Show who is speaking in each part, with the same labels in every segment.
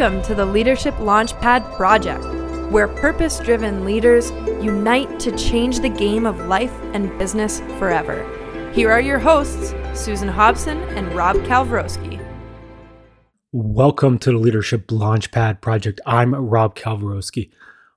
Speaker 1: Welcome to the Leadership Launchpad Project, where purpose driven leaders unite to change the game of life and business forever. Here are your hosts, Susan Hobson and Rob Kalwarowsky.
Speaker 2: Welcome to the Leadership Launchpad Project. I'm Rob Kalwarowsky.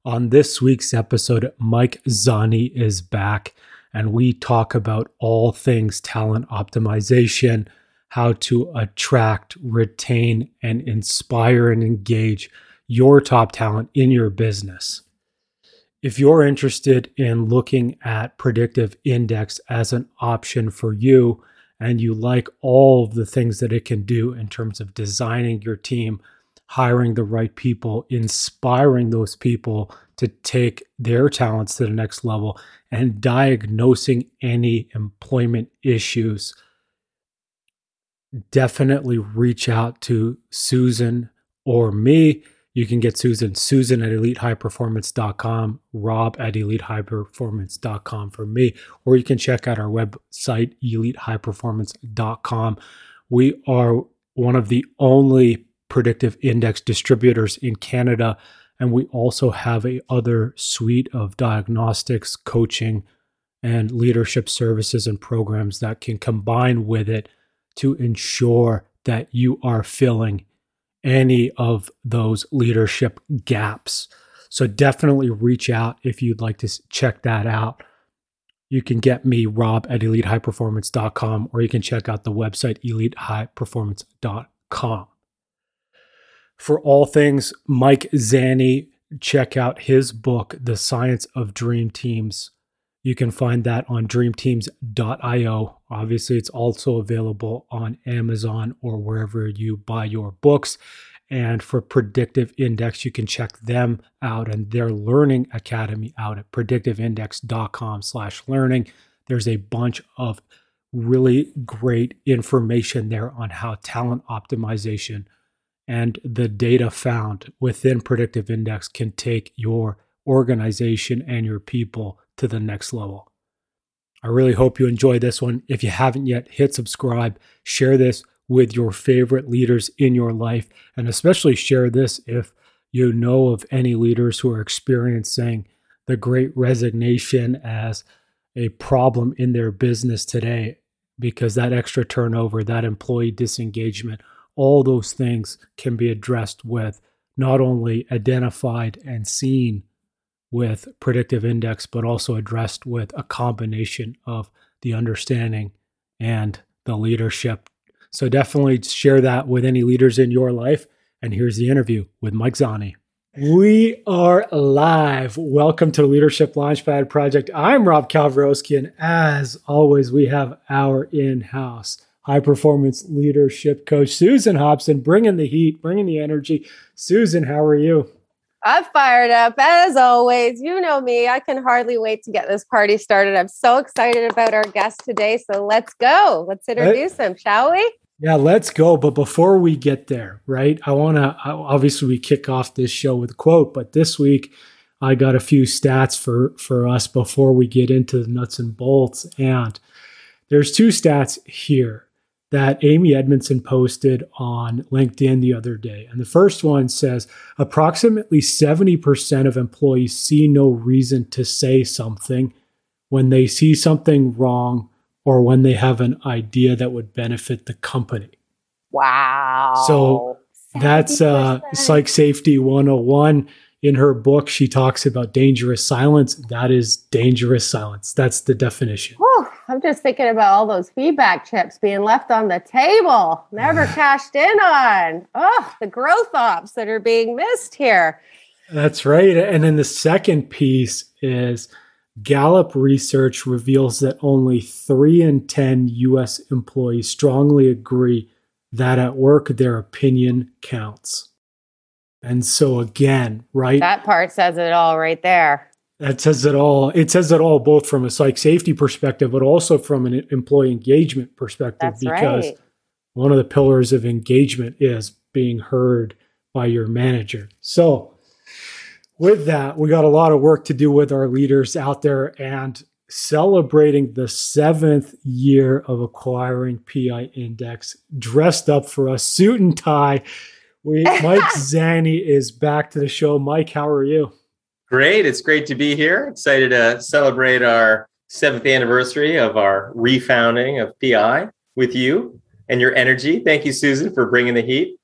Speaker 2: On this week's episode, Mike Zani is back, and we talk about all things talent optimization how to attract, retain, and inspire and engage your top talent in your business. If you're interested in looking at predictive index as an option for you, and you like all of the things that it can do in terms of designing your team, hiring the right people, inspiring those people to take their talents to the next level, and diagnosing any employment issues definitely reach out to Susan or me. You can get Susan, Susan at elitehighperformance.com, Rob at elitehighperformance.com for me, or you can check out our website, elitehighperformance.com. We are one of the only predictive index distributors in Canada, and we also have a other suite of diagnostics, coaching, and leadership services and programs that can combine with it to ensure that you are filling any of those leadership gaps. So definitely reach out if you'd like to check that out. You can get me, Rob, at elitehighperformance.com, or you can check out the website, elitehighperformance.com. For all things Mike Zani, check out his book, The Science of Dream Teams. You can find that on dreamteams.io. Obviously, it's also available on Amazon or wherever you buy your books. And for Predictive Index, you can check them out and their learning academy out at predictiveindex.com slash learning. There's a bunch of really great information there on how talent optimization and the data found within Predictive Index can take your organization and your people to the next level. I really hope you enjoy this one. If you haven't yet, hit subscribe, share this with your favorite leaders in your life, and especially share this if you know of any leaders who are experiencing the great resignation as a problem in their business today because that extra turnover, that employee disengagement, all those things can be addressed with not only identified and seen with predictive index, but also addressed with a combination of the understanding and the leadership. So definitely share that with any leaders in your life. And here's the interview with Mike Zani. We are live. Welcome to the Leadership Launchpad Project. I'm Rob Kalwarowsky, and as always, we have our in-house high performance leadership coach, Susan Hobson, bringing the heat, bringing the energy. Susan, how are you?
Speaker 3: I'm fired up as always. You know me. I can hardly wait to get this party started. I'm so excited about our guest today. So let's go. Let's introduce him, shall we?
Speaker 2: Yeah, let's go. But before we get there, right? I want to obviously we kick off this show with a quote, but this week I got a few stats for for us before we get into the nuts and bolts. And there's two stats here that Amy Edmondson posted on LinkedIn the other day. And the first one says approximately 70% of employees see no reason to say something when they see something wrong or when they have an idea that would benefit the company.
Speaker 3: Wow.
Speaker 2: So that's uh, Psych Safety 101 in her book, she talks about dangerous silence. That is dangerous silence. That's the definition.
Speaker 3: Whew, I'm just thinking about all those feedback chips being left on the table, never cashed in on. Oh, the growth ops that are being missed here.
Speaker 2: That's right. And then the second piece is Gallup research reveals that only three in 10 US employees strongly agree that at work their opinion counts. And so again, right?
Speaker 3: That part says it all right there.
Speaker 2: That says it all. It says it all both from a psych safety perspective, but also from an employee engagement perspective,
Speaker 3: That's
Speaker 2: because
Speaker 3: right.
Speaker 2: one of the pillars of engagement is being heard by your manager. So with that, we got a lot of work to do with our leaders out there and celebrating the seventh year of acquiring PI Index, dressed up for us, suit and tie We Mike Zani is back to the show. Mike, how are you?
Speaker 4: Great. It's great to be here. Excited to celebrate our seventh anniversary of our refounding of PI with you and your energy. Thank you, Susan, for bringing the heat.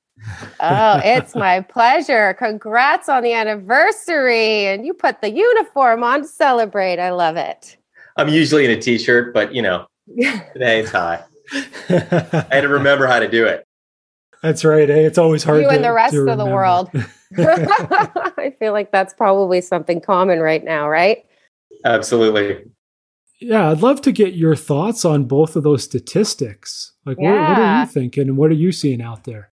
Speaker 3: oh, it's my pleasure. Congrats on the anniversary. And you put the uniform on to celebrate. I love it.
Speaker 4: I'm usually in a t shirt, but you know, today it's high. I had to remember how to do it.
Speaker 2: That's right. Eh? It's always hard.
Speaker 3: You
Speaker 2: to,
Speaker 3: and the rest of the world. I feel like that's probably something common right now, right?
Speaker 4: Absolutely.
Speaker 2: Yeah, I'd love to get your thoughts on both of those statistics. Like, yeah. what, what are you thinking, and what are you seeing out there?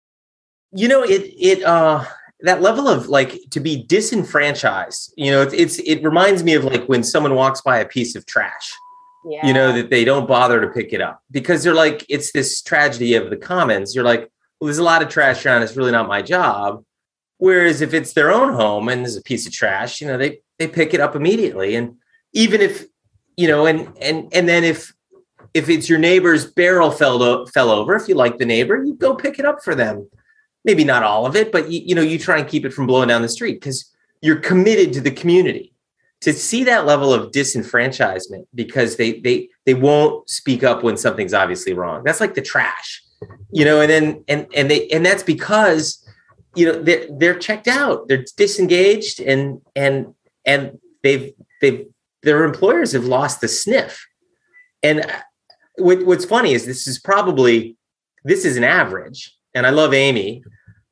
Speaker 4: You know, it it uh that level of like to be disenfranchised. You know, it's, it's it reminds me of like when someone walks by a piece of trash. Yeah. You know that they don't bother to pick it up because they're like it's this tragedy of the commons. You're like, well, there's a lot of trash around. It's really not my job. Whereas if it's their own home and there's a piece of trash, you know, they they pick it up immediately. And even if, you know, and and and then if if it's your neighbor's barrel fell fell over, if you like the neighbor, you go pick it up for them. Maybe not all of it, but you, you know, you try and keep it from blowing down the street because you're committed to the community. To see that level of disenfranchisement because they they they won't speak up when something's obviously wrong. That's like the trash, you know. And then and and they and that's because you know they're they're checked out. They're disengaged and and and they've they've their employers have lost the sniff. And what, what's funny is this is probably this is an average and i love amy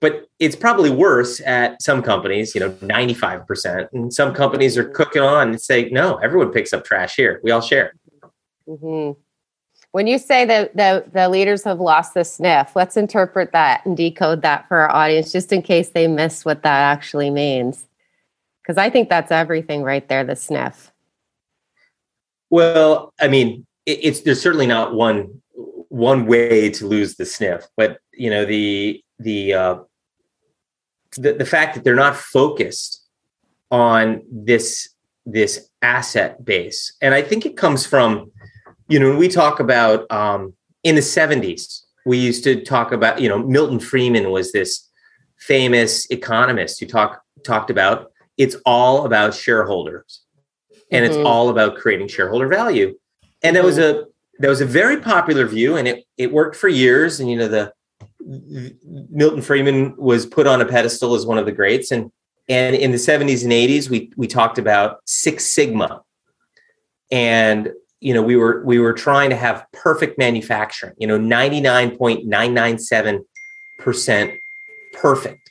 Speaker 4: but it's probably worse at some companies you know 95% and some companies are cooking on and say no everyone picks up trash here. We all share.
Speaker 3: Mm-hmm. When you say that the, the leaders have lost the sniff, let's interpret that and decode that for our audience, just in case they miss what that actually means. Because I think that's everything right there, the sniff.
Speaker 4: Well, I mean, it, it's there's certainly not one one way to lose the sniff, but you know the the uh, the, the fact that they're not focused on this this asset base, and I think it comes from you know, when we talk about um, in the 70s, we used to talk about, you know, Milton Friedman was this famous economist who talk, talked about it's all about shareholders and mm-hmm. it's all about creating shareholder value. And that was mm-hmm. a that was a very popular view and it it worked for years. And you know, the Milton Friedman was put on a pedestal as one of the greats. And and in the 70s and 80s, we we talked about Six Sigma. And you know we were we were trying to have perfect manufacturing you know 99.997% perfect.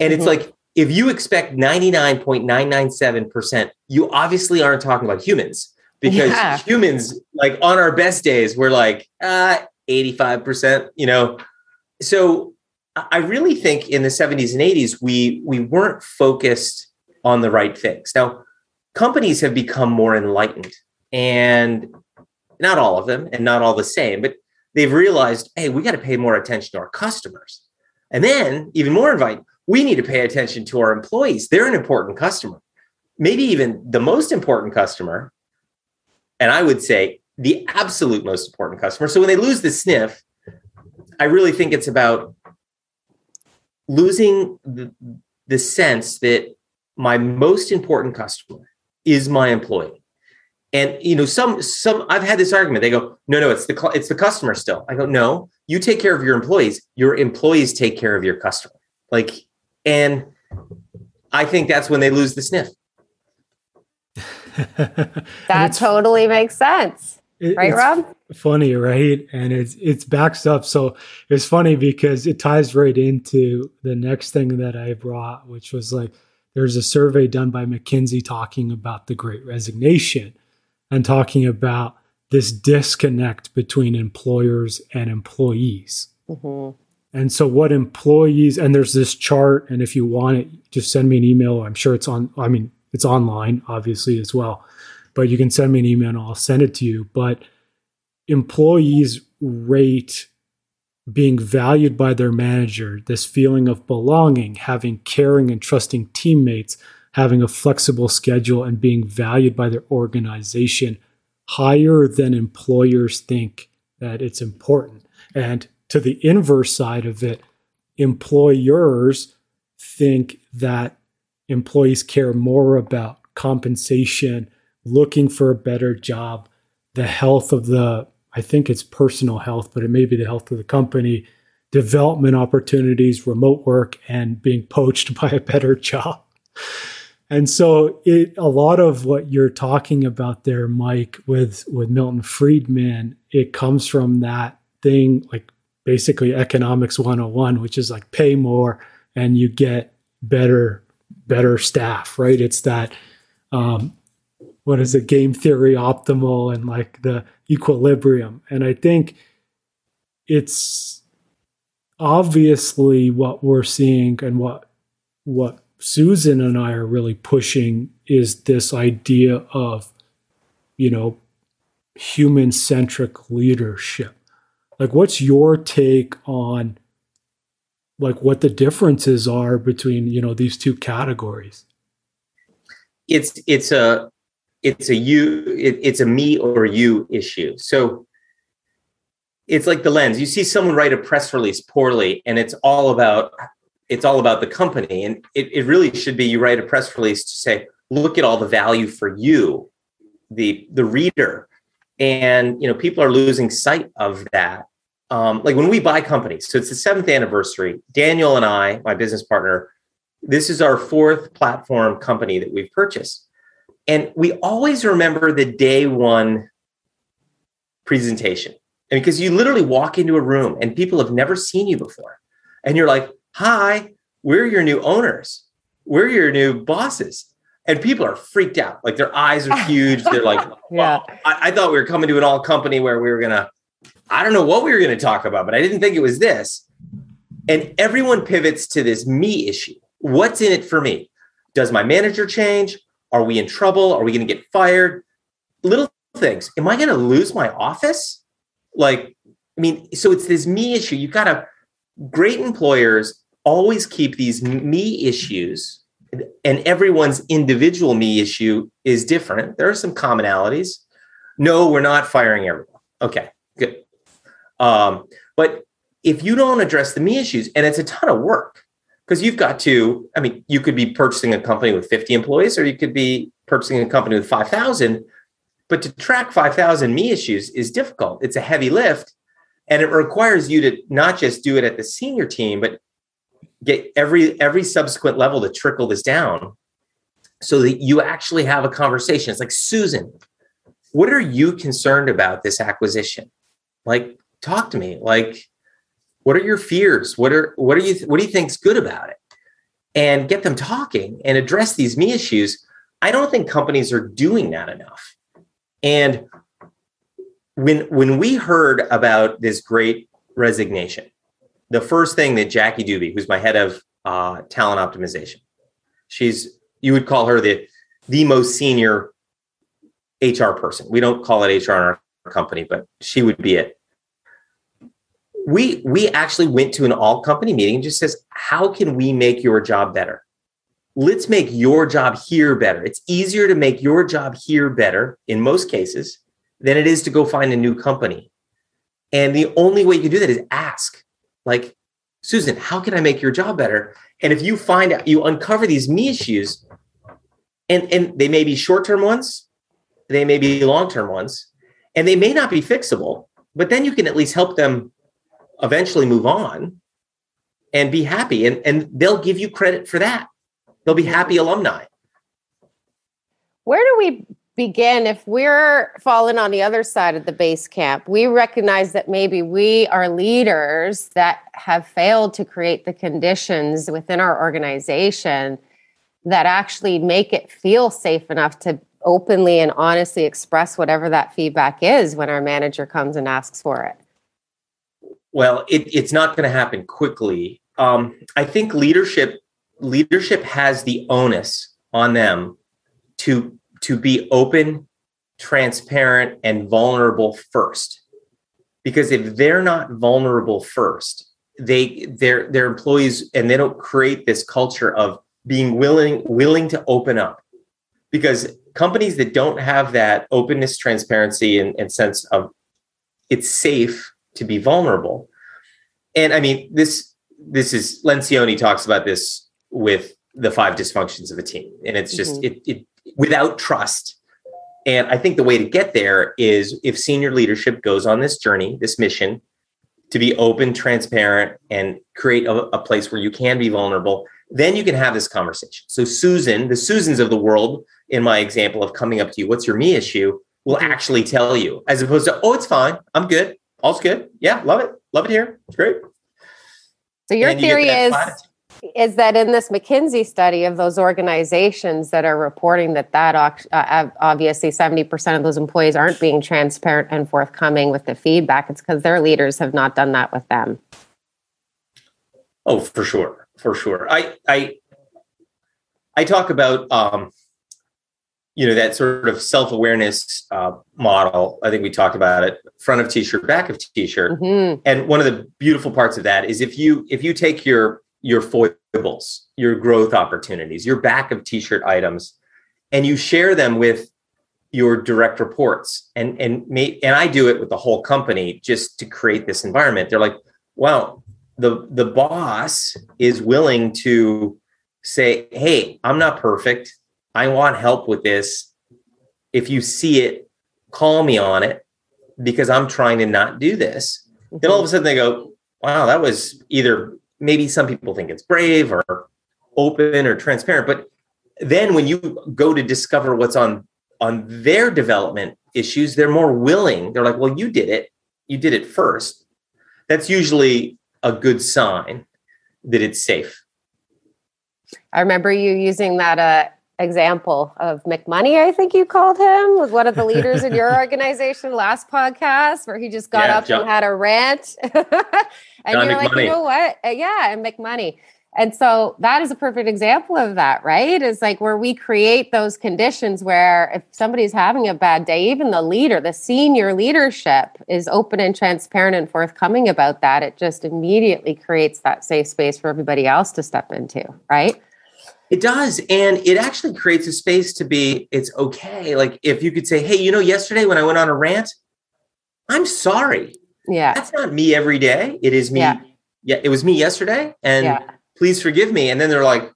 Speaker 4: And it's mm-hmm. like if you expect 99.997% you obviously aren't talking about humans. Because yeah. humans like on our best days we're like uh 85% you know? So i really think in the 70s and 80s we we weren't focused on the right things. Now companies have become more enlightened and not all of them and not all the same, but they've realized, hey, we got to pay more attention to our customers. And then, even more invite, we need to pay attention to our employees. They're an important customer, maybe even the most important customer. And I would say the absolute most important customer. So when they lose the sniff, I really think it's about losing the, the sense that my most important customer is my employee and you know, some some I've had this argument. They go, no, no, it's the it's the customer still. I go, no, you take care of your employees. Your employees take care of your customer. Like, and I think that's when they lose the sniff.
Speaker 3: that totally makes sense. It, right, Rob?
Speaker 2: Funny, right? And it's it's backs up. So it's funny because it ties right into the next thing that I brought, which was like there's a survey done by McKinsey talking about the great resignation and talking about this disconnect between employers and employees. Mm-hmm. And so, what employees, and there's this chart, and if you want it, just send me an email. I'm sure it's on, I mean, it's online, obviously, as well, but you can send me an email and I'll send it to you. But employees rate being valued by their manager, this feeling of belonging, having caring and trusting teammates having a flexible schedule and being valued by their organization higher than employers think that it's important. And to the inverse side of it, employers think that employees care more about compensation, looking for a better job, the health of the, I think it's personal health, but it may be the health of the company, development opportunities, remote work, and being poached by a better job. And so it, a lot of what you're talking about there, Mike, with, with Milton Friedman, it comes from that thing, like basically economics 101, which is like pay more and you get better, better staff, right? It's that, um, what is it, game theory optimal and like the equilibrium. And I think it's obviously what we're seeing and what, what Susan and I are really pushing is this idea of, you know, human centric leadership. Like, what's your take on like what the differences are between you know these two categories?
Speaker 4: It's it's a it's a you it, it's a me or you issue. So it's like the lens. You see someone write a press release poorly, and it's all about it's all about the company. And it, it really should be you write a press release to say, look at all the value for you, the the reader. And you know, people are losing sight of that. Um, like when we buy companies, so it's the seventh anniversary. Daniel and I, my business partner, this is our fourth platform company that we've purchased. And we always remember the day one presentation. And because you literally walk into a room and people have never seen you before. And you're like, hi, we're your new owners. We're your new bosses. And people are freaked out. Like their eyes are huge. They're like, yeah. I, I thought we were coming to an all company where we were going to, I don't know what we were going to talk about, but I didn't think it was this. And everyone pivots to this me issue. What's in it for me? Does my manager change? Are we in trouble? Are we going to get fired? Little things. Am I going to lose my office? Like, I mean, so it's this me issue. You got to, great employers always keep these me issues and everyone's individual me issue is different. There are some commonalities. No, we're not firing everyone. Okay, good. Um, but if you don't address the me issues, and it's a ton of work, because you've got to, I mean, you could be purchasing a company with 50 employees, or you could be purchasing a company with 5,000. But to track 5,000 me issues is difficult. It's a heavy lift. And it requires you to not just do it at the senior team, but get every every subsequent level to trickle this down so that you actually have a conversation. It's like, Susan, what are you concerned about this acquisition? Like, talk to me. Like, what are your fears? What are what are you what do you think's good about it? And get them talking and address these me issues. I don't think companies are doing that enough. And when when we heard about this great resignation, the first thing that Jackie Dubey, who's my head of uh, talent optimization, she's you would call her the the most senior HR person. We don't call it HR in our company, but she would be it. We we actually went to an all company meeting and just says, how can we make your job better? Let's make your job here better. It's easier to make your job here better in most cases than it is to go find a new company. And the only way you can do that is ask like, Susan, how can I make your job better? And if you find out, you uncover these me issues, and, and they may be short term ones, they may be long term ones, and they may not be fixable, but then you can at least help them eventually move on and be happy. And, and they'll give you credit for that. They'll be happy alumni.
Speaker 3: Where do we begin if we're falling on the other side of the base camp we recognize that maybe we are leaders that have failed to create the conditions within our organization that actually make it feel safe enough to openly and honestly express whatever that feedback is when our manager comes and asks for it.
Speaker 4: Well it, it's not going to happen quickly. Um, i think leadership leadership has the onus on them to to be open, transparent, and vulnerable first. Because if they're not vulnerable first, they their their employees and they don't create this culture of being willing willing to open up. Because companies that don't have that openness, transparency, and, and sense of it's safe to be vulnerable. And I mean, this this is Lencioni talks about this with the five dysfunctions of a team, and it's just mm-hmm. it, it without trust. And I think the way to get there is if senior leadership goes on this journey, this mission, to be open, transparent, and create a, a place where you can be vulnerable, then you can have this conversation. So Susan, the Susans of the world, in my example of coming up to you, what's your me issue, will mm-hmm. actually tell you, as opposed to, oh, it's fine, I'm good, all's good, yeah, love it, love it here, it's great.
Speaker 3: So your theory is is that in this McKinsey study of those organizations that are reporting that that uh, obviously 70% of those employees aren't being transparent and forthcoming with the feedback it's because their leaders have not done that with them.
Speaker 4: Oh for sure for sure. I i i talk about um you know that sort of self-awareness uh, model. I think we talked about it front of t-shirt back of t-shirt mm-hmm. and one of the beautiful parts of that is if you if you take your your foibles, your growth opportunities, your back of t-shirt items, and you share them with your direct reports. And and may, and I do it with the whole company just to create this environment. They're like, wow, the the boss is willing to say, hey, I'm not perfect. I want help with this. If you see it, call me on it because I'm trying to not do this. Then all of a mm-hmm. sudden they go, wow, that was either maybe some people think it's brave or open or transparent but then when you go to discover what's on on their development issues they're more willing. They're like well you did it. You did it first. That's usually a good sign that it's safe.
Speaker 3: I remember you using that uh, example of McMoney, I think you called him, was one of the leaders in your organization last podcast, where he just got yeah, up John, and had a rant. and John you're McMoney. like, you know what? Uh, yeah, and McMoney. And so that is a perfect example of that, right? Is like where we create those conditions where if somebody's having a bad day, even the leader, the senior leadership is open and transparent and forthcoming about that. It just immediately creates that safe space for everybody else to step into, right?
Speaker 4: It does. And it actually creates a space to be, it's okay. Like if you could say, hey, you know, yesterday when I went on a rant, I'm sorry.
Speaker 3: Yeah.
Speaker 4: That's not me every day. It is me. Yeah. yeah it was me yesterday. And yeah. please forgive me. And then they're like,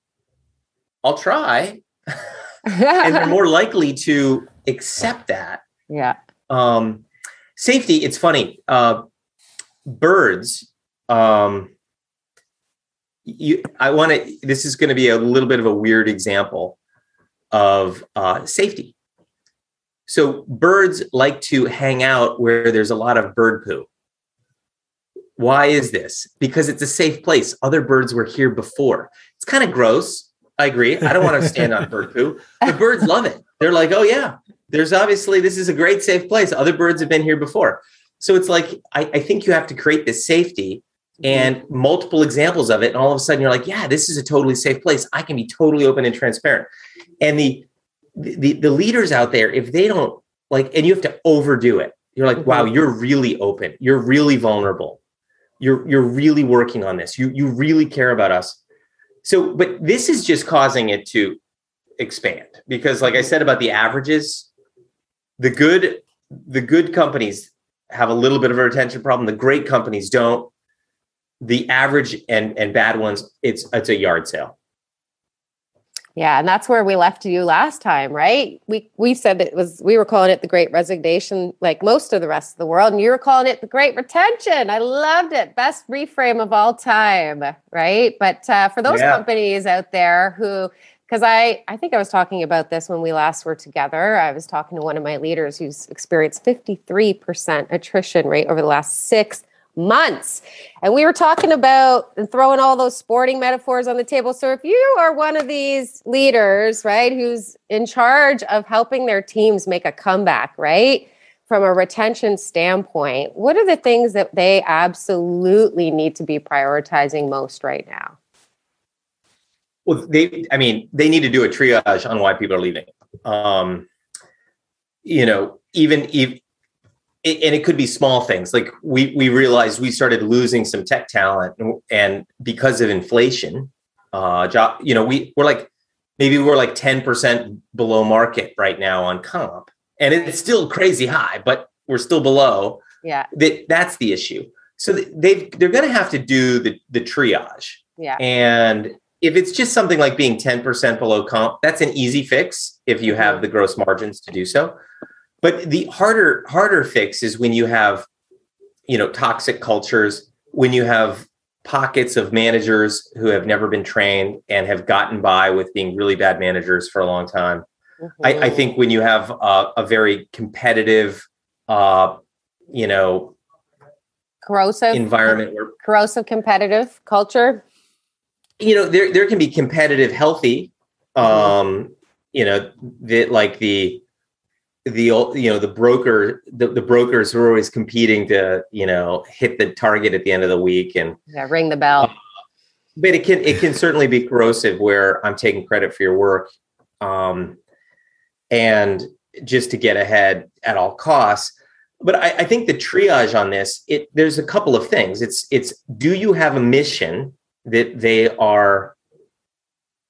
Speaker 4: I'll try. and they're more likely to accept that.
Speaker 3: Yeah.
Speaker 4: Um, safety, it's funny. Uh, birds, um, you, I want to, this is going to be a little bit of a weird example of uh, safety. So birds like to hang out where there's a lot of bird poo. Why is this? Because it's a safe place. Other birds were here before. It's kind of gross. I agree. I don't want to stand on bird poo. The birds love it. They're like, oh, yeah, there's obviously, this is a great safe place. Other birds have been here before. So it's like, I, I think you have to create this safety and multiple examples of it. And all of a sudden you're like, yeah, this is a totally safe place. I can be totally open and transparent. And the the the leaders out there, if they don't like, and you have to overdo it, you're like, wow, mm-hmm. you're really open, you're really vulnerable, you're you're really working on this, you you really care about us. So, but this is just causing it to expand because, like I said about the averages, the good the good companies have a little bit of a retention problem. The great companies don't the average and and bad ones, it's it's a yard sale.
Speaker 3: Yeah, and that's where we left you last time, right? We we said it was we were calling it the great resignation like most of the rest of the world and you were calling it the great retention. I loved it. Best reframe of all time, right? But uh, for those yeah. companies out there who because I I think I was talking about this when we last were together. I was talking to one of my leaders who's experienced 53% attrition rate over the last 6 months. And we were talking about and throwing all those sporting metaphors on the table. So if you are one of these leaders, right, who's in charge of helping their teams make a comeback, right? From a retention standpoint, what are the things that they absolutely need to be prioritizing most right now?
Speaker 4: Well, they, I mean, they need to do a triage on why people are leaving. Um, you know, even if it, and it could be small things like we we realized we started losing some tech talent and, and because of inflation uh job you know we we're like maybe we're like 10% below market right now on comp and it's still crazy high but we're still below
Speaker 3: yeah
Speaker 4: that that's the issue so they they're going to have to do the the triage.
Speaker 3: Yeah.
Speaker 4: And if it's just something like being 10% below comp, that's an easy fix if you have the gross margins to do so. But the harder harder fix is when you have you know toxic cultures, when you have pockets of managers who have never been trained and have gotten by with being really bad managers for a long time. Mm-hmm. I, I, mm-hmm. think when you have a, a very competitive, uh, you know,
Speaker 3: corrosive
Speaker 4: environment where
Speaker 3: corrosive competitive culture
Speaker 4: you know there there can be competitive healthy mm-hmm. um you know that like the the old, you know the broker the, the brokers who are always competing to you know hit the target at the end of the week and
Speaker 3: yeah ring the bell. Uh,
Speaker 4: but it can it can certainly be corrosive where i'm taking credit for your work um and just to get ahead at all costs. But I, I think the triage on this it there's a couple of things. It's it's do you have a mission that they are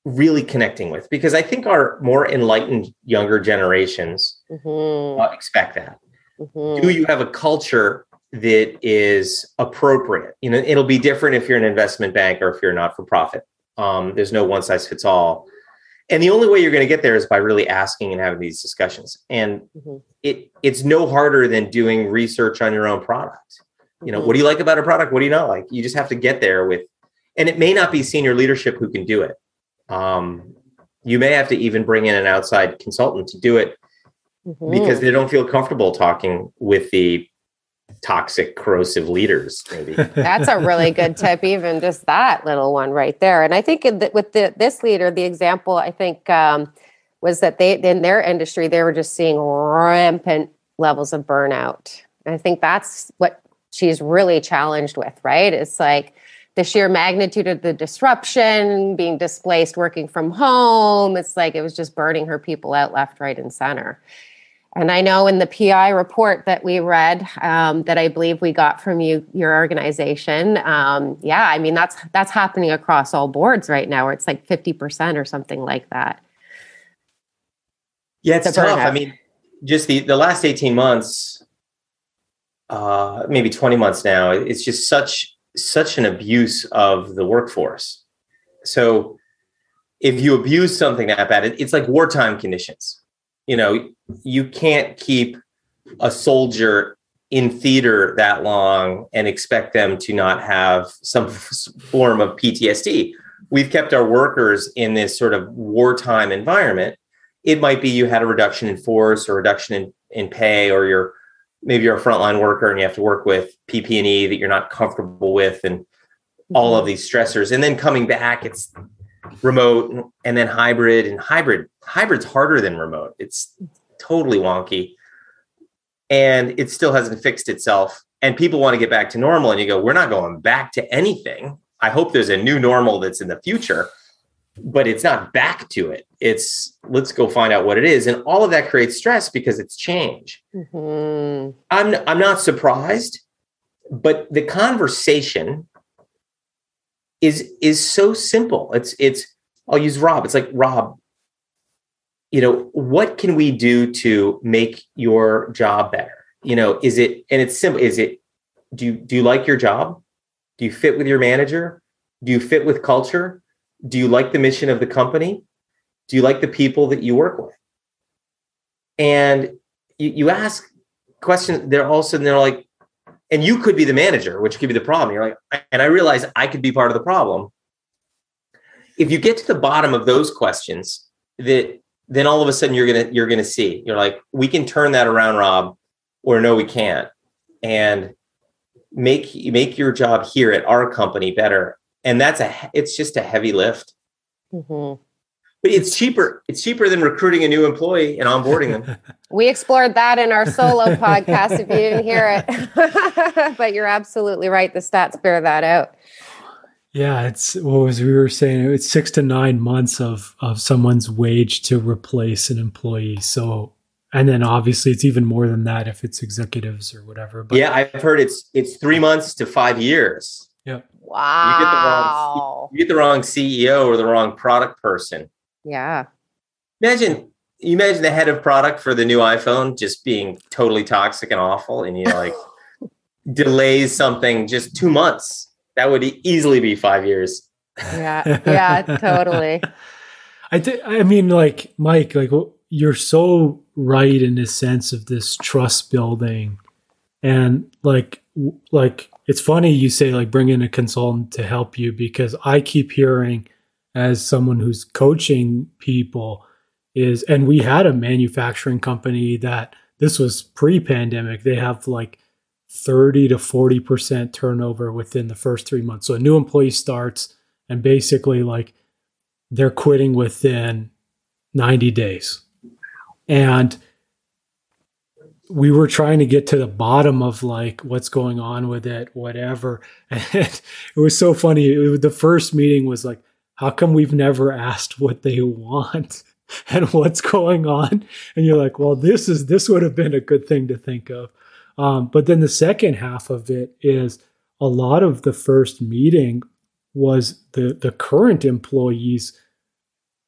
Speaker 4: really connecting with because I think our more enlightened younger generations mm-hmm. uh, expect that. Mm-hmm. Do you have a culture that is appropriate? You know, it'll be different if you're an investment bank or if you're not for profit. Um, there's no one size fits all. And the only way you're going to get there is by really asking and having these discussions. And mm-hmm. it it's no harder than doing research on your own product. You know, what do you like about a product? What do you not like? You just have to get there with and it may not be senior leadership who can do it. Um, you may have to even bring in an outside consultant to do it mm-hmm. because they don't feel comfortable talking with the toxic corrosive leaders maybe.
Speaker 3: That's a really good tip even just that little one right there. And i think with the, this leader the example i think um, was that they in their industry they were just seeing rampant levels of burnout. And i think that's what she's really challenged with right? It's like the sheer magnitude of the disruption, being displaced, working from home. It's like it was just burning her people out left, right, and center. And I know in the PI report that we read, um, that I believe we got from you, your organization, um, yeah, I mean that's that's happening across all boards right now, where it's like fifty percent or something like that.
Speaker 4: Yeah, it's, it's tough. I mean, just the the last eighteen months, uh, maybe twenty months now, it's just such such an abuse of the workforce. So if you abuse something that bad, it's like wartime conditions. You know, you can't keep a soldier in theater that long and expect them to not have some form of PTSD. We've kept our workers in this sort of wartime environment. It might be you had a reduction in force or reduction in, in pay, or you're maybe you're a frontline worker and you have to work with PPE that you're not comfortable with and all of mm-hmm. these stressors. And then coming back, it's remote and then hybrid and hybrid. Hybrid's harder than remote. It's totally wonky. And it still hasn't fixed itself. And people want to get back to normal. And you go, we're not going back to anything. I hope there's a new normal that's in the future but it's not back to it. It's let's go find out what it is, and all of that creates stress because it's change. Mm-hmm. I'm I'm not surprised, but the conversation is is so simple. It's it's I'll use Rob. It's like Rob. You know what can we do to make your job better? You know, is it and it's simple. Is it do you do you like your job? Do you fit with your manager? Do you fit with culture? Do you like the mission of the company? Do you like the people that you work with? And you, you ask questions, they're all of a sudden they're like, and you could be the manager, which could be the problem. You're like, and I realize I could be part of the problem. If you get to the bottom of those questions, that then all of a sudden you're gonna you're gonna see you're like, we can turn that around, Rob, or no, we can't, and make make your job here at our company better and that's a it's just a heavy lift. Mm-hmm. But it's cheaper. It's cheaper than recruiting a new employee and onboarding them.
Speaker 3: we explored that in our solo podcast. If you didn't hear it, but you're absolutely right. The stats bear that out.
Speaker 2: Yeah, it's what was we were saying. It's six to nine months of of someone's wage to replace an employee. So, and then obviously it's even more than that if it's executives or whatever.
Speaker 4: But yeah, I've heard it's it's three months to five years.
Speaker 2: Yeah.
Speaker 3: Wow.
Speaker 4: You get the wrong you get the wrong CEO or the wrong product person.
Speaker 3: Yeah.
Speaker 4: Imagine you imagine the head of product for the new iPhone just being totally toxic and awful and you're like delays something just two months. That would easily be five years.
Speaker 3: Yeah, yeah, totally.
Speaker 2: I th- I mean, like Mike, like you're so right in the sense of this trust building, and like like it's funny you say like bring in a consultant to help you because I keep hearing as someone who's coaching people is and we had a manufacturing company that this was pre-pandemic. They have like 30 to 40% turnover within the first 3 months. So a new employee starts and basically like they're quitting within 90 days. And we were trying to get to the bottom of like what's going on with it whatever. And it was so funny. It, the first meeting was like how come we've never asked what they want and what's going on? And you're like well this is this would have been a good thing to think of. Um, but then the second half of it is a lot of the first meeting was the the current employees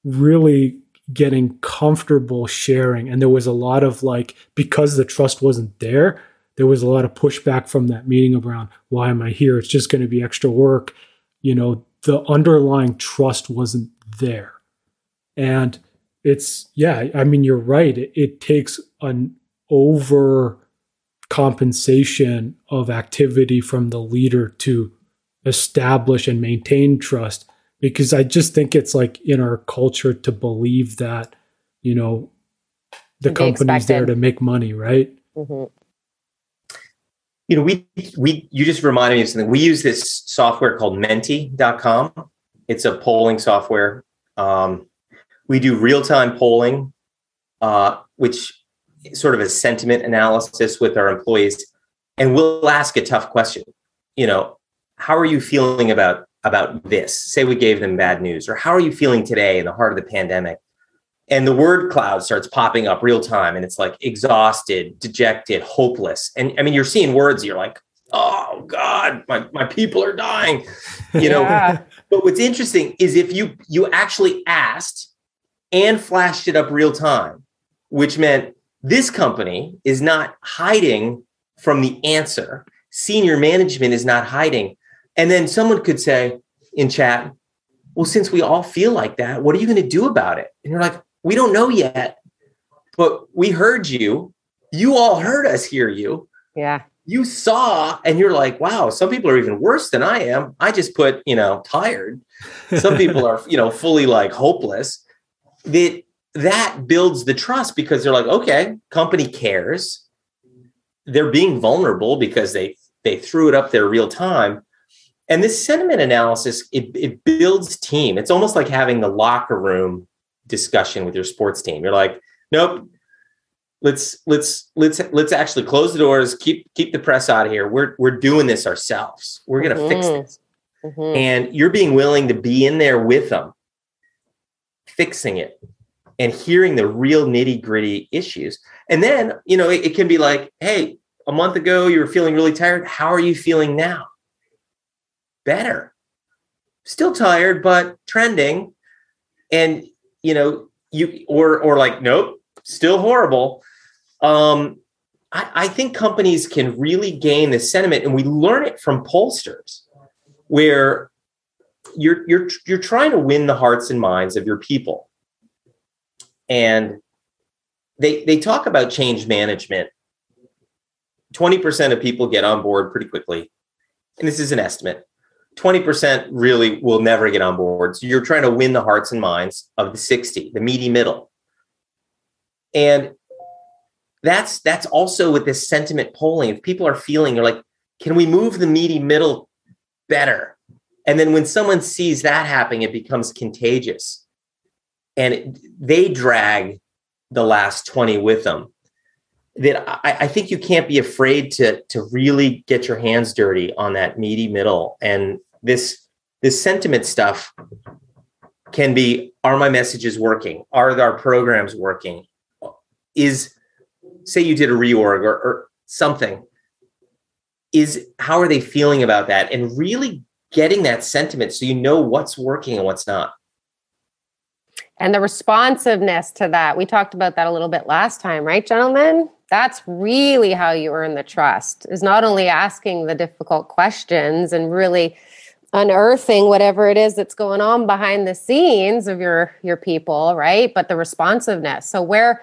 Speaker 2: really getting comfortable sharing. And there was a lot of like because the trust wasn't there there was a lot of pushback from that meeting around why am i here? It's just going to be extra work. You know the underlying trust wasn't there. And it's yeah i mean you're right. It, it takes an over compensation of activity from the leader to establish and maintain trust because i just think it's like in our culture to believe that you know the company's expected. there to make money right? Mm-hmm.
Speaker 4: you know we we you just reminded me of something. We use this software called menti.com it's a polling software. Um, we do real-time polling uh, which sort of a sentiment analysis with our employees and we'll ask a tough question. You know how are you feeling about about this. Say we gave them bad news or how are you feeling today in the heart of the pandemic? And the word cloud starts popping up real time and it's like exhausted dejected hopeless. And i mean you're seeing words you're like oh god my, my people are dying you know? Yeah. but what's interesting is if you you actually asked and flashed it up real time which meant this company is not hiding from the answer. Senior management is not hiding and then someone could say in chat, well, since we all feel like that, what are you going to do about it? And you're like, we don't know yet, but we heard you. You all heard us hear you.
Speaker 3: Yeah.
Speaker 4: You saw, and you're like, wow, some people are even worse than I am. I just put, you know, tired. Some people are, you know, fully like hopeless. That that builds the trust because they're like, okay, company cares. They're being vulnerable because they they threw it up there real time and this sentiment analysis it, it builds team. It's almost like having the locker room discussion with your sports team. You're like nope. Let's let's let's let's actually close the doors keep keep the press out of here. We're we're doing this ourselves. We're going to mm-hmm. fix this. Mm-hmm. and you're being willing to be in there with them fixing it and hearing the real nitty gritty issues. And then you know it, it can be like hey a month ago you were feeling really tired. How are you feeling now better. Still tired, but trending. And you know, you or or like, nope, still horrible. Um, I, I think companies can really gain the sentiment, and we learn it from pollsters, where you're you're you're trying to win the hearts and minds of your people. And they they talk about change management 20% of people get on board pretty quickly. And this is an estimate. 20% really will never get on board. So you're trying to win the hearts and minds of the 60, the meaty middle. And that's that's also with this sentiment polling. If people are feeling they're like, can we move the meaty middle better? And then when someone sees that happening, it becomes contagious. And it, they drag the last 20 with them that I, I, think you can't be afraid to to really get your hands dirty on that meaty middle. And this this sentiment stuff can be: Are my messages working? Are our programs working? Is say you did a reorg or, or something. Is how are they feeling about that? And really getting that sentiment so you know what's working and what's not
Speaker 3: and the responsiveness to that we talked about that a little bit last time right gentlemen That's really how you earn the trust. Is not only asking the difficult questions and really unearthing whatever it is that's going on behind the scenes of your your people, right? But the responsiveness. So where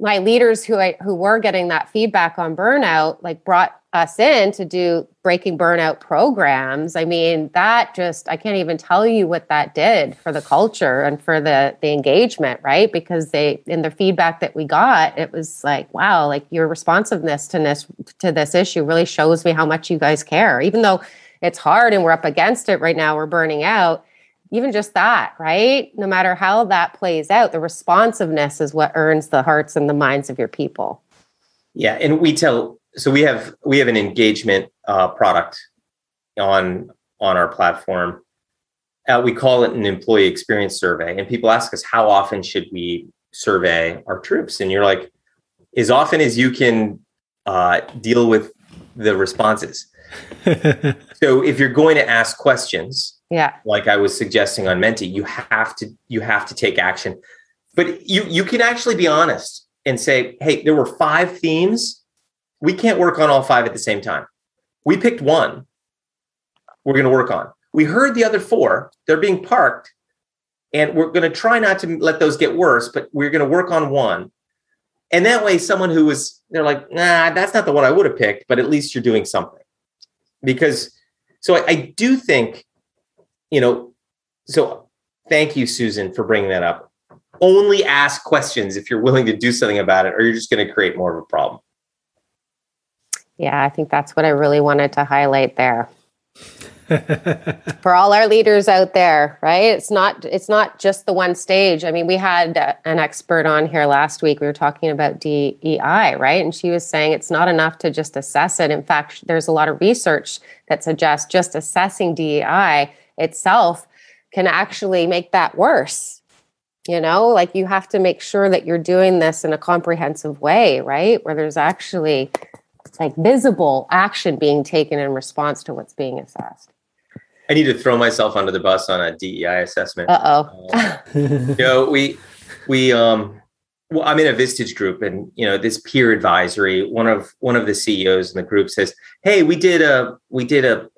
Speaker 3: my leaders who I who were getting that feedback on burnout like brought us in to do breaking burnout programs i mean that just i can't even tell you what that did for the culture and for the the engagement right because they in the feedback that we got it was like wow like your responsiveness to this to this issue really shows me how much you guys care even though it's hard and we're up against it right now we're burning out even just that, right? No matter how that plays out, the responsiveness is what earns the hearts and the minds of your people.
Speaker 4: Yeah, and we tell so we have we have an engagement uh, product on on our platform. Uh, we call it an employee experience survey, and people ask us how often should we survey our troops, and you're like, as often as you can uh, deal with the responses. So if you're going to ask questions,
Speaker 3: yeah.
Speaker 4: like i was suggesting on menti you have to you have to take action. But you you can actually be honest and say hey there were five themes. We can't work on all five at the same time. We picked one we're going to work on. We heard the other four. They're being parked and we're going to try not to let those get worse but we're going to work on one. And that way someone who was they're like nah that's not the one i would have picked but at least you're doing something because so I, I do think you know, so thank you, Susan, for bringing that up. Only ask questions if you're willing to do something about it, or you're just going to create more of a problem.
Speaker 3: Yeah, I think that's what I really wanted to highlight there. For all our leaders out there right? It's not it's not just the one stage. I mean we had uh, an expert on here last week. We were talking about dei right? And she was saying it's not enough to just assess it. In fact there's a lot of research that suggests just assessing dei itself can actually make that worse. You know, like you have to make sure that you're doing this in a comprehensive way, right? Where there's actually like visible action being taken in response to what's being assessed.
Speaker 4: I need to throw myself under the bus on a DEI assessment.
Speaker 3: Uh-oh.
Speaker 4: Uh, you know, we we um well, I'm in a Vistage group, and you know this peer advisory. One of one of the CEOs in the group says, "Hey, we did a we did a,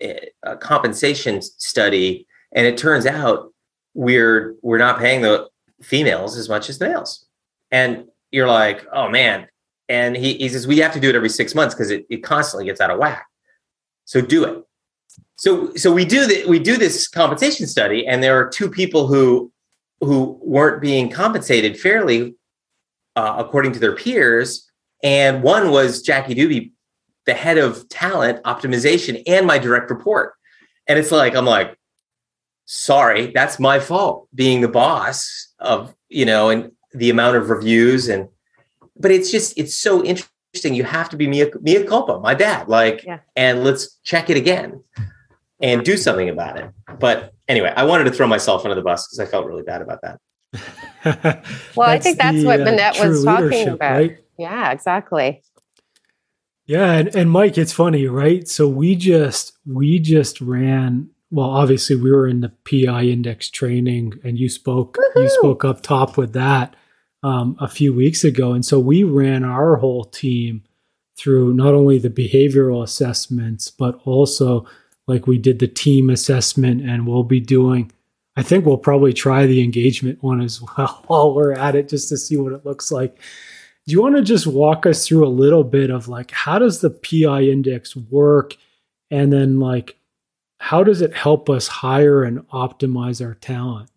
Speaker 4: a compensation study, and it turns out we're we're not paying the females as much as the males." And you're like, "Oh man!" And he he says, "We have to do it every six months because it, it constantly gets out of whack. So do it." So so we do that. We do this compensation study, and there are two people who who weren't being compensated fairly uh, according to their peers. And one was Jackie Dube, the head of talent optimization and my direct report. And it's like, I'm like, sorry, that's my fault being the boss of, you know, and the amount of reviews. And, but it's just, it's so interesting. You have to be mea, mea culpa, my bad. Like, yeah. and let's check it again and do something about it. But anyway, I wanted to throw myself under the bus because I felt really bad about that.
Speaker 3: well, I think that's the, what uh, Manette uh, was talking about. Right? Yeah, exactly.
Speaker 2: Yeah, and, and Mike, it's funny, right? So we just we just ran well, obviously we were in the PI index training and you spoke Woo-hoo! you spoke up top with that um, a few weeks ago. And so we ran our whole team through not only the behavioral assessments, but also like we did the team assessment and we'll be doing I think we'll probably try the engagement one as well while we're at it just to see what it looks like. Do you want to just walk us through a little bit of like how does the PI index work and then like how does it help us hire and optimize our talent?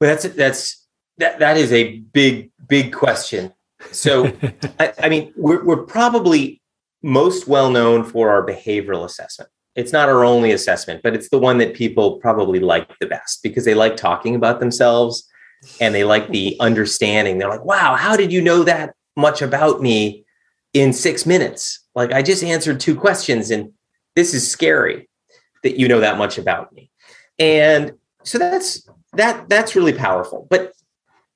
Speaker 4: Well, that's it that's that that is a big big question. So, I, I mean, we're we're probably most well known for our behavioral assessment it's not our only assessment, but it's the one that people probably like the best because they like talking about themselves and they like the understanding. They're like, wow, how did you know that much about me in six minutes? Like, I just answered two questions and this is scary that you know that much about me. And so that's that that's really powerful. But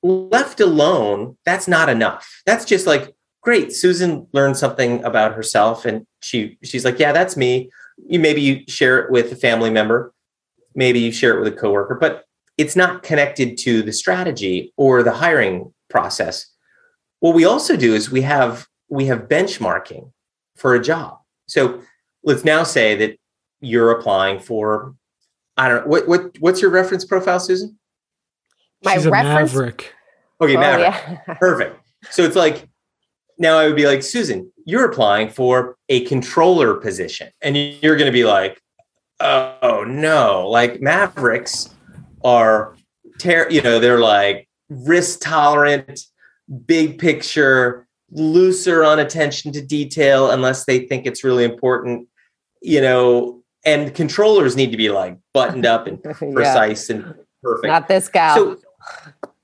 Speaker 4: left alone, that's not enough. That's just like, great, Susan learned something about herself and she she's like, yeah, that's me you maybe you share it with a family member, maybe you share it with a coworker, but it's not connected to the strategy or the hiring process. what we also do is we have we have benchmarking for a job. So let's now say that you're applying for I don't know what what what's your reference profile, Susan?
Speaker 2: My She's reference maverick.
Speaker 4: Okay, oh, maverick. Yeah. Perfect. So it's like now I would be like, Susan, you're applying for a controller position. And you're going to be like, oh no, like Mavericks are, ter- you know, they're like risk tolerant, big picture, looser on attention to detail unless they think it's really important, you know, and controllers need to be like buttoned up and precise yeah. and perfect.
Speaker 3: Not this guy. So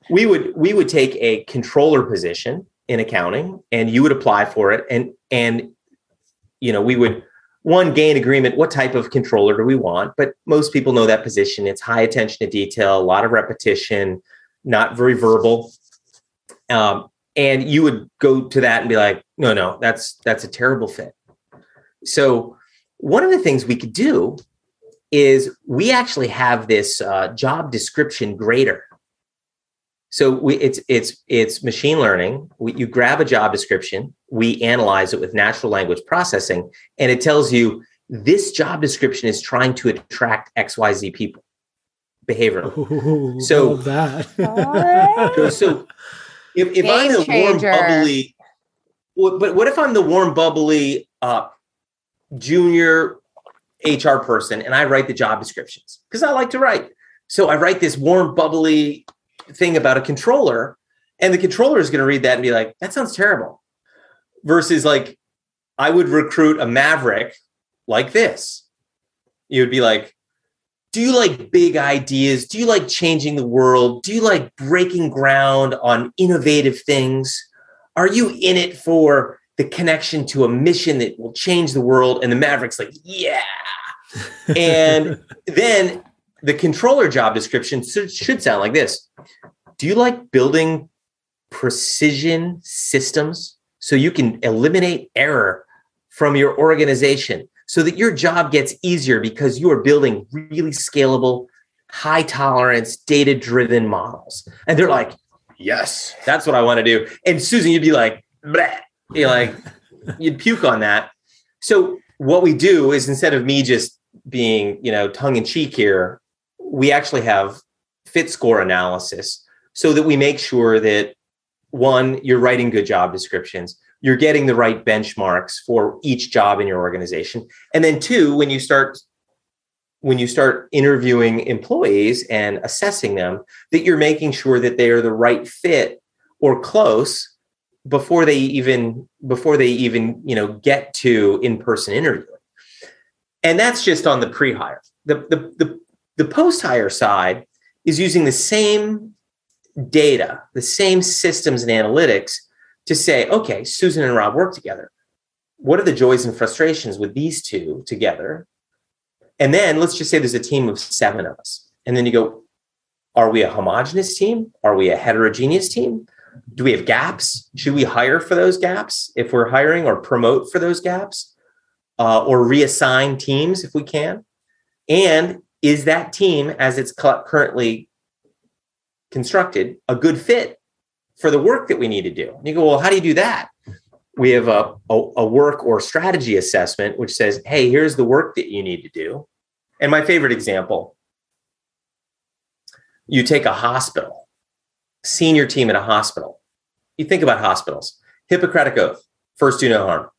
Speaker 4: we would we would take a controller position in accounting and you would apply for it and and you know we would one gain agreement what type of controller do we want but most people know that position. It's high attention to detail a lot of repetition not very verbal. Um, and you would go to that and be like no no that's that's a terrible fit. So one of the things we could do is we actually have this uh, job description grader so we, it's it's it's machine learning. We, you grab a job description, we analyze it with natural language processing, and it tells you this job description is trying to attract X Y Z people behaviorally. so
Speaker 2: that.
Speaker 4: so, so if, if I'm the warm bubbly, but what if I'm the warm bubbly uh, junior HR person and I write the job descriptions because I like to write. So I write this warm bubbly thing about a controller and the controller is going to read that and be like that sounds terrible. Versus like i would recruit a maverick like this. You would be like do you like big ideas? Do you like changing the world? Do you like breaking ground on innovative things? Are you in it for the connection to a mission that will change the world? And the maverick's like yeah. And then the controller job description should sound like this Do you like building precision systems so you can eliminate error from your organization so that your job gets easier because you are building really scalable, high tolerance, data driven models? And they're like, yes, that's what I want to do. And Susan, you'd be like, Bleh. you're like, you'd puke on that. So what we do is instead of me just being, you know, tongue in cheek here, we actually have fit score analysis so that we make sure that one, you're writing good job descriptions, you're getting the right benchmarks for each job in your organization. And then two, when you start when you start interviewing employees and assessing them, that you're making sure that they are the right fit or close before they even before they even you know get to in-person interviewing. And that's just on the pre-hire. The, the, the the post hire side is using the same data, the same systems and analytics to say, okay, Susan and Rob work together. What are the joys and frustrations with these two together? And then let's just say there's a team of seven of us. And then you go, are we a homogenous team? Are we a heterogeneous team? Do we have gaps? Should we hire for those gaps if we're hiring or promote for those gaps uh, or reassign teams if we can? And is that team as it's currently constructed a good fit for the work that we need to do? And you go well how do you do that? We have a, a, a, work or strategy assessment which says hey here's the work that you need to do. And my favorite example you take a hospital senior team at a hospital. You think about hospitals. Hippocratic oath first do no harm.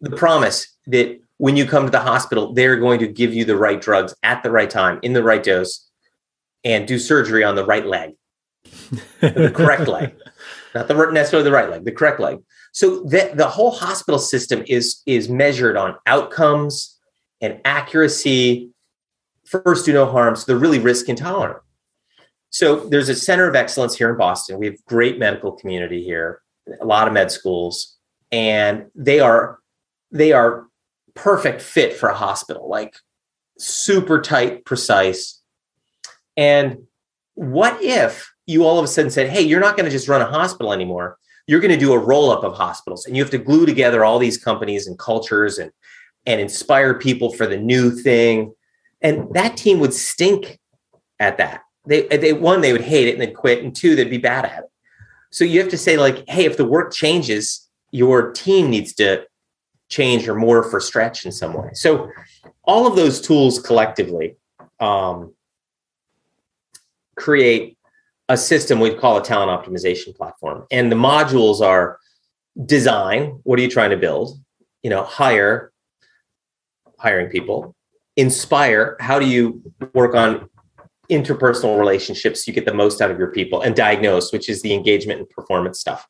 Speaker 4: The promise that when you come to the hospital, they're going to give you the right drugs at the right time, in the right dose, and do surgery on the right leg, the correct leg, not the necessarily the right leg, the correct leg. So that the whole hospital system is is measured on outcomes and accuracy. First, do no harm. So they're really risk intolerant. So there's a center of excellence here in Boston. We have great medical community here, a lot of med schools, and they are they are perfect fit for a hospital, like super tight, precise. And what if you all of a sudden said, hey, you're not going to just run a hospital anymore? You're going to do a roll up of hospitals and you have to glue together all these companies and cultures and, and inspire people for the new thing. And that team would stink at that. They, they one, they would hate it and they'd quit. And two, they'd be bad at it. So you have to say, like, hey, if the work changes, your team needs to change or more for stretch in some way. So all of those tools collectively um, create a system we call a talent optimization platform. And the modules are design, what are you trying to build? You know, hire, hiring people, inspire, how do you work on interpersonal relationships you get the most out of your people and diagnose which is the engagement and performance stuff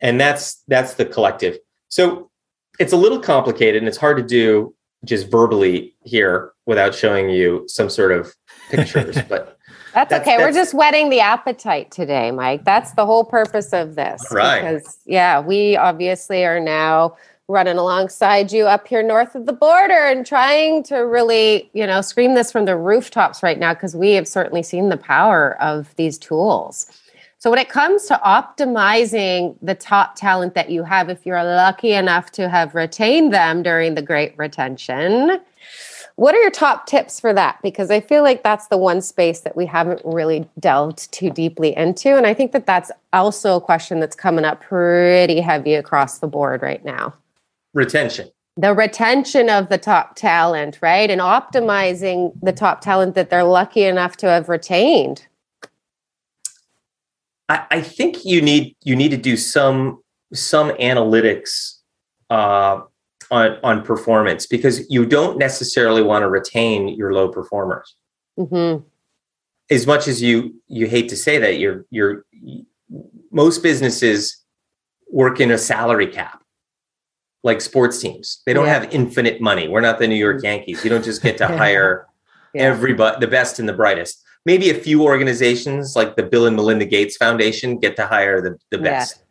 Speaker 4: and that's that's the collective so it's a little complicated and it's hard to do just verbally here without showing you some sort of pictures but
Speaker 3: that's, that's okay. That's, we're just whetting the appetite today mike. That's the whole purpose of this.
Speaker 4: Right.
Speaker 3: Because yeah we obviously are now running alongside you up here north of the border and trying to really, you know, scream this from the rooftops right now because we have certainly seen the power of these tools. So, when it comes to optimizing the top talent that you have, if you're lucky enough to have retained them during the great retention, what are your top tips for that? Because I feel like that's the one space that we haven't really delved too deeply into. And I think that that's also a question that's coming up pretty heavy across the board right now
Speaker 4: retention
Speaker 3: the retention of the top talent right and optimizing the top talent that they're lucky enough to have retained
Speaker 4: I, I think you need you need to do some some analytics uh, on on performance because you don't necessarily want to retain your low performers. Mm-hmm. As much as you you hate to say that, you're you're most businesses work in a salary cap like sports teams. They don't yeah. have infinite money. We're not the New York mm. Yankees. You don't just get to hire yeah. everybody, the best and the brightest. Maybe a few organizations like the Bill and Melinda Gates Foundation get to hire the, the best. Yeah.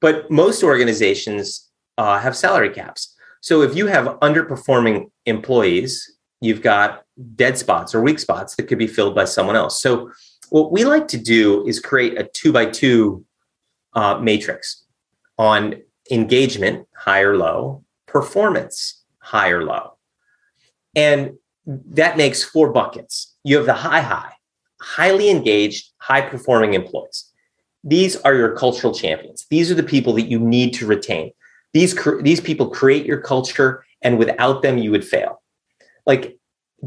Speaker 4: But most organizations uh, have salary caps. So if you have underperforming employees, you've got dead spots or weak spots that could be filled by someone else. So what we like to do is create a two by two uh, matrix on engagement, high or low, performance, high or low. And that makes four buckets. You have the high, high, highly engaged, high performing employees. These are your cultural champions. These are the people that you need to retain. These, these people create your culture, and without them, you would fail. Like,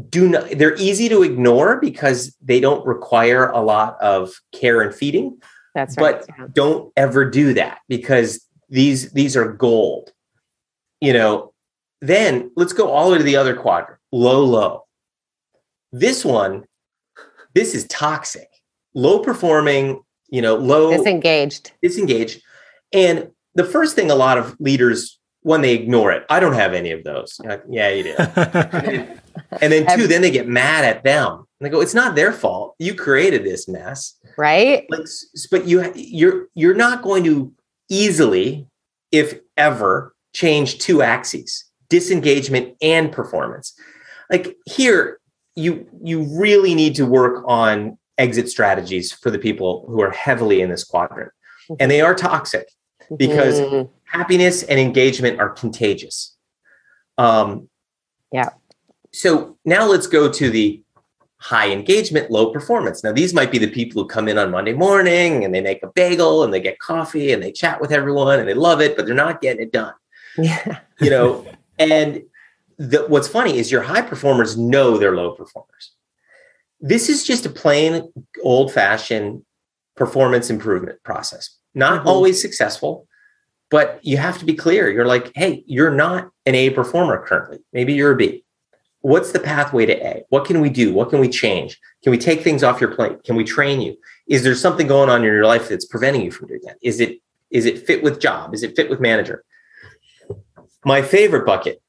Speaker 4: do not, they're easy to ignore because they don't require a lot of care and feeding.
Speaker 3: That's right.
Speaker 4: But yeah. don't ever do that because these these are gold you know then let's go all the way to the other quadrant low low this one this is toxic. Low performing you know low
Speaker 3: disengaged.
Speaker 4: Disengaged. And the first thing a lot of leaders when they ignore it. I don't have any of those. Like, yeah you do. And then two then they get mad at them. And they go it's not their fault. You created this mess.
Speaker 3: Right?
Speaker 4: Like, but you you're you're not going to easily, if ever, change two axes disengagement and performance. Like here, you you really need to work on exit strategies for the people who are heavily in this quadrant. And they are toxic because mm-hmm. happiness and engagement are contagious. Um,
Speaker 3: yeah.
Speaker 4: So now let's go to the high engagement, low performance. Now, these might be the people who come in on Monday morning and they make a bagel and they get coffee and they chat with everyone and they love it, but they're not getting it done. Yeah. you know, and the, what's funny is your high performers know they're low performers. This is just a plain old fashioned performance improvement process. Not mm-hmm. always successful, but you have to be clear. You're like, hey, you're not an A performer currently. Maybe you're a B what's the pathway to A? What can we do? What can we change? Can we take things off your plate? Can we train you? Is there something going on in your life that's preventing you from doing that? Is it is it fit with job? Is it fit with manager? My favorite bucket,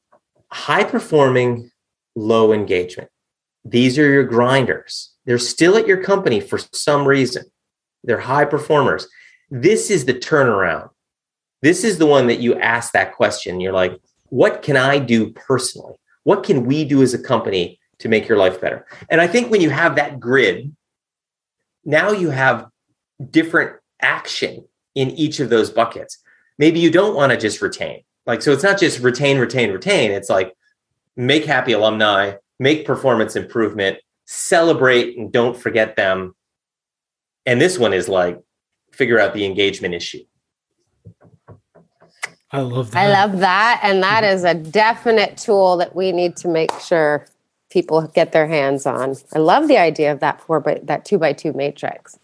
Speaker 4: high performing, low engagement. These are your grinders. They're still at your company for some reason. They're high performers. This is the turnaround. This is the one that you ask that question. You're like, what can I do personally? What can we do as a company to make your life better? And I think when you have that grid, now you have different action in each of those buckets. Maybe you don't want to just retain. Like, so it's not just retain, retain, retain. It's like make happy alumni, make performance improvement, celebrate and don't forget them. And this one is like figure out the engagement issue.
Speaker 2: I love that.
Speaker 3: I love that. And that mm-hmm. is a definite tool that we need to make sure people get their hands on. I love the idea of that four by that two by two matrix.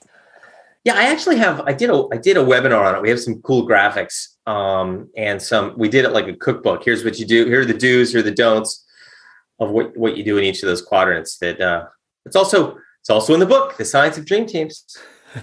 Speaker 4: Yeah, I actually have. I did a I did a webinar on it. We have some cool graphics, um, and some. We did it like a cookbook. Here's what you do. Here are the do's. Here are the don'ts of what what you do in each of those quadrants. That uh, it's also it's also in the book, The Science of Dream Teams.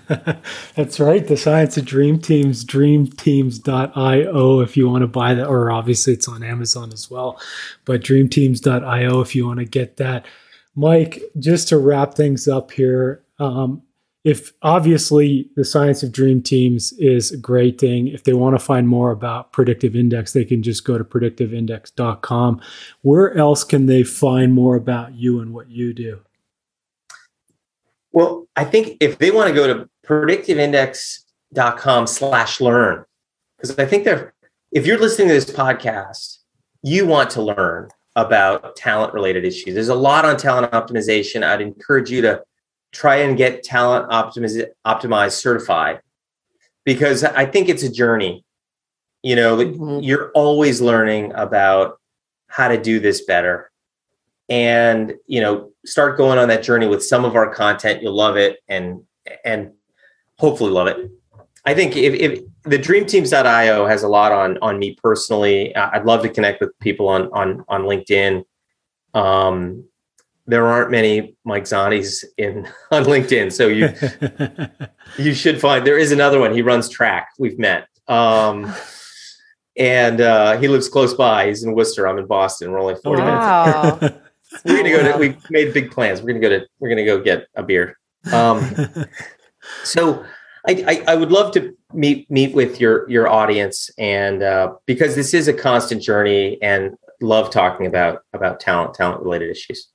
Speaker 2: That's right. The Science of Dream Teams, dreamteams.io if you want to buy that, or obviously it's on Amazon as well, but dreamteams.io if you want to get that. Mike, just to wrap things up here, um, if obviously the science of dream teams is a great thing. If they want to find more about predictive index they can just go to predictiveindex.com where else can they find more about you and what you do?
Speaker 4: Well i think if they want to go to predictiveindex.com slash learn because i think they're if you're listening to this podcast you want to learn about talent related issues. There's a lot on talent optimization. I'd encourage you to try and get talent optimiz- optimized certified because I think it's a journey. You know, mm-hmm. you're always learning about how to do this better. And, you know, start going on that journey with some of our content. You'll love it and and hopefully love it. I think if, if the dreamteams.io has a lot on on me personally, I'd love to connect with people on on on LinkedIn. Um, there aren't many Mike Zanis in on LinkedIn, so you you should find there is another one. He runs track. We've met, um, and uh, he lives close by. He's in Worcester. I'm in Boston. We're only forty wow. minutes. we're gonna go to. We made big plans. We're gonna go to. We're gonna go get a beer. Um, so. I, I, I, would love to meet meet with your your audience and uh, because this is a constant journey and love talking about about talent talent related issues.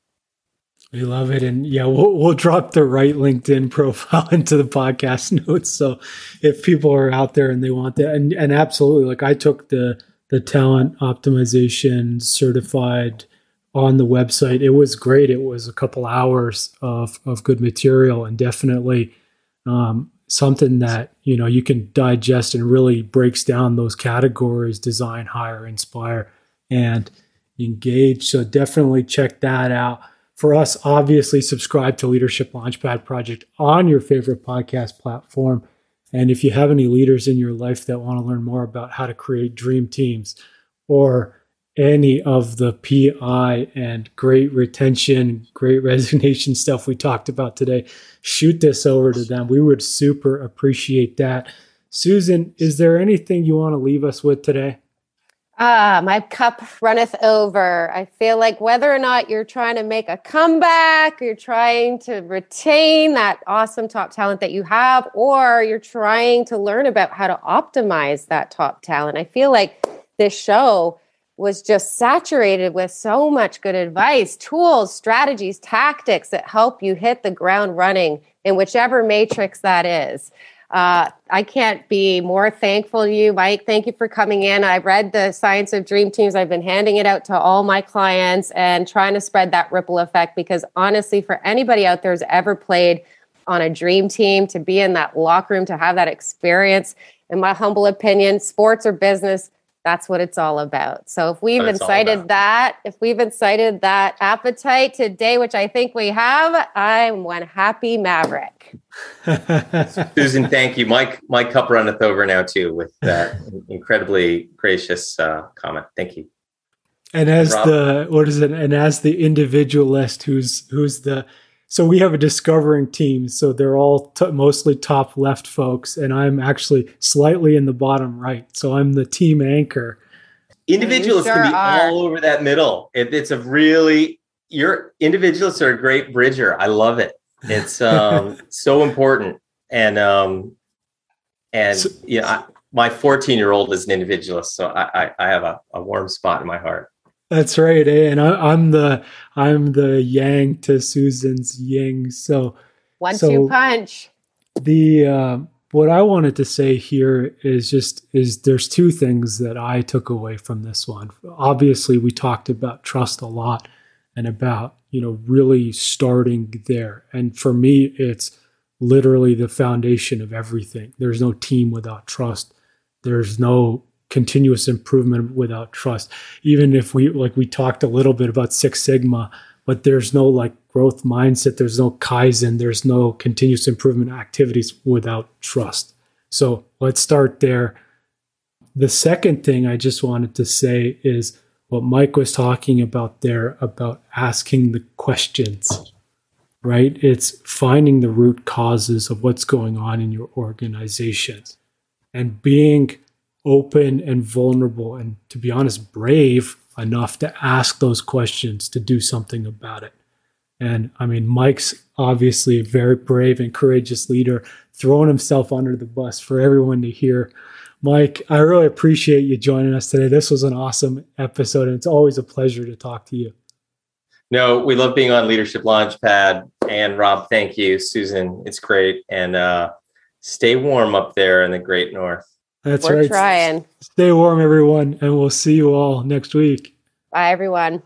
Speaker 2: We love it. And yeah, we'll, we'll drop the right LinkedIn profile into the podcast notes. So if people are out there and they want that, and, and absolutely, like I took the, the talent optimization certified on the website. It was great. It was a couple hours of, of good material and definitely um, something that, you know, you can digest and really breaks down those categories, design, hire, inspire, and engage. So definitely check that out for us, obviously subscribe to Leadership Launchpad Project on your favorite podcast platform. And if you have any leaders in your life that want to learn more about how to create dream teams or any of the PI and great retention, great resignation stuff we talked about today, shoot this over to them. We would super appreciate that. Susan, is there anything you want to leave us with today?
Speaker 3: Ah, my cup runneth over. I feel like whether or not you're trying to make a comeback, you're trying to retain that awesome top talent that you have, or you're trying to learn about how to optimize that top talent. I feel like this show was just saturated with so much good advice, tools, strategies, tactics that help you hit the ground running in whichever matrix that is. Uh, I can't be more thankful to you, Mike. Thank you for coming in. I read the Science of Dream Teams. I've been handing it out to all my clients and trying to spread that ripple effect because honestly, for anybody out there who's ever played on a dream team, to be in that locker room, to have that experience, in my humble opinion, sports or business, that's what it's all about. So if we've incited that, if we've incited that appetite today, which I think we have, I'm one happy maverick.
Speaker 4: Susan, thank you. Mike, my cup runneth over now too with that incredibly gracious uh, comment. Thank you.
Speaker 2: And as Rob? the what is it? And as the individualist, who's who's the so we have a discovering team. So they're all t- mostly top left folks, and I'm actually slightly in the bottom right. So I'm the team anchor.
Speaker 4: Individualists sure can be are. all over that middle. It, it's a really your individualists are a great bridger. I love it. It's um, so important, and um, and so, yeah, I, my 14 year old is an individualist, so I, I, I have a, a warm spot in my heart.
Speaker 2: That's right, eh? and I, am the I'm the yang to Susan's yin. So
Speaker 3: one so two punch.
Speaker 2: The uh, what I wanted to say here is just is there's two things that I took away from this one. Obviously, we talked about trust a lot and about you know really starting there, and for me, it's literally the foundation of everything. There's no team without trust. There's no continuous improvement without trust. Even if we like we talked a little bit about Six Sigma, but there's no like growth mindset, there's no kaizen, there's no continuous improvement activities without trust. So let's start there. The second thing I just wanted to say is what Mike was talking about there about asking the questions, right? It's finding the root causes of what's going on in your organization and being open and vulnerable and, to be honest, brave enough to ask those questions to do something about it. And I mean, Mike's obviously a very brave and courageous leader, throwing himself under the bus for everyone to hear. Mike, I really appreciate you joining us today. This was an awesome episode, and it's always a pleasure to talk to you.
Speaker 4: No, we love being on Leadership Launchpad. And Rob, thank you. Susan, it's great. And uh, stay warm up there in the great north.
Speaker 2: That's
Speaker 3: We're
Speaker 2: right.
Speaker 3: trying.
Speaker 2: Stay warm, everyone, and we'll see you all next week.
Speaker 3: Bye, everyone.